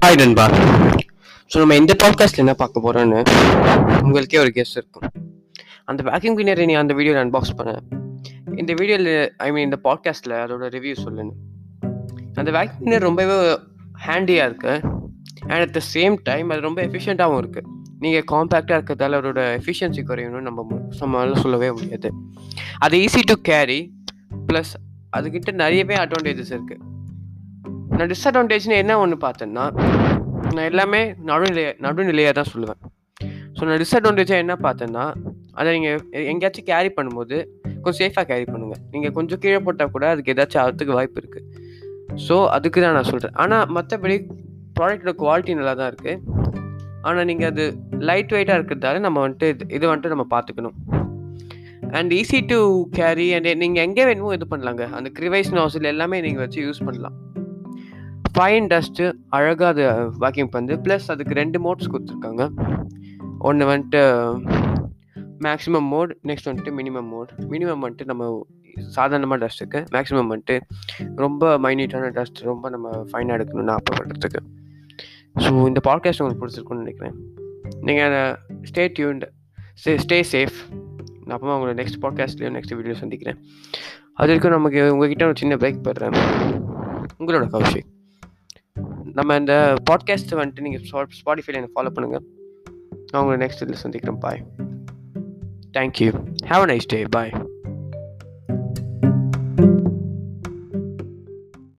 Hi நண்பா. So நம்ம இந்த பாட்காஸ்ட்டில் என்ன பார்க்க போகிறோன்னு உங்களுக்கே ஒரு கெஸ்ட் இருக்கும். அந்த வேக்யூம் கிளீனரை நீ அந்த வீடியோவில் அன்பாக்ஸ் பண்ண. இந்த வீடியோவில் ஐ மீன் இந்த பாட்காஸ்ட்டில் அதோட ரிவ்யூ சொல்லுன்னு அந்த வேக்யூம் கிளீனர் ரொம்பவே ஹேண்டியாக இருக்குது and at the same time அது ரொம்ப எஃபிஷியண்ட்டாகவும் இருக்குது நீங்கள் காம்பேக்டாக இருக்கிறதால அதோட எஃபிஷியன்சி குறையணும்னு நம்ம மு- சொல்லவே முடியாது. அது ஈஸி டு கேரி ப்ளஸ் அதுக்கிட்ட நிறையவே அட்வான்டேஜஸ் இருக்குது நான் டிஸ்அட்வான்டேஜ்னு என்ன ஒன்று பார்த்தேன்னா நான் எல்லாமே நடுநிலைய நடுநிலையாக தான் சொல்லுவேன். ஸோ நான் டிஸ்அட்வான்டேஜாக என்ன பார்த்தேன்னா அதை நீங்கள் எங்கேயாச்சும் கேரி பண்ணும்போது கொஞ்சம் சேஃபாக கேரி பண்ணுங்கள் நீங்கள் கொஞ்சம் கீழே போட்டால் கூட அதுக்கு ஏதாச்சும் ஆகிறதுக்கு வாய்ப்பு இருக்குது ஸோ அதுக்கு தான் நான் சொல்கிறேன் ஆனால் மற்றபடி ப்ராடக்ட்டோட குவாலிட்டி நல்லா தான் இருக்குது ஆனால் நீங்கள் அது லைட் வெயிட்டாக இருக்கிறதால நம்ம வந்துட்டு இது இது வந்துட்டு நம்ம பார்த்துக்கணும். And easy to carry and நீங்கள் எங்கே வேணுமோ இது பண்ணலாங்க. அந்த கிரிவைஸ் நாசில் எல்லாமே நீங்கள் வச்சு யூஸ் பண்ணலாம். ஃபைன் டஸ்ட்டு அழகாக அது வாக்கிங் பண்ணுது ப்ளஸ் அதுக்கு ரெண்டு மோட்ஸ் கொடுத்துருக்காங்க. ஒன்று வந்துட்டு மேக்ஸிமம் மோட் நெக்ஸ்ட் வந்துட்டு மினிமம் மோட் மினிமம் வந்துட்டு நம்ம சாதாரணமாக டஸ்ட்டுக்கு மேக்ஸிமம் வந்துட்டு ரொம்ப மைன்யூட்டான டஸ்ட் ரொம்ப நம்ம ஃபைனாக எடுக்கணும்னு ஆப்பப்படுறதுக்கு ஸோ இந்த பாட்காஸ்ட் உங்களுக்கு பிடிச்சிருக்குன்னு நினைக்கிறேன். நீங்கள் stay tuned stay stay safe நான் அப்புறமா உங்களை நெக்ஸ்ட் பாட்காஸ்ட்லேயும் நெக்ஸ்ட் வீடியோ சந்திக்கிறேன். அது வரைக்கும் நமக்கு உங்ககிட்ட ஒரு சின்ன பிரேக் போடுறேன் உங்களோட கௌஷிக். நம்ம இந்த பாட்காஸ்ட் வந்துட்டு நீங்கள் ஸ்பாட்டிஃபைல எனக்கு ஃபாலோ பண்ணுங்கள் நான் உங்களை நெக்ஸ்ட் இதில் சந்திக்கிறேன். Bye thank you have a nice day bye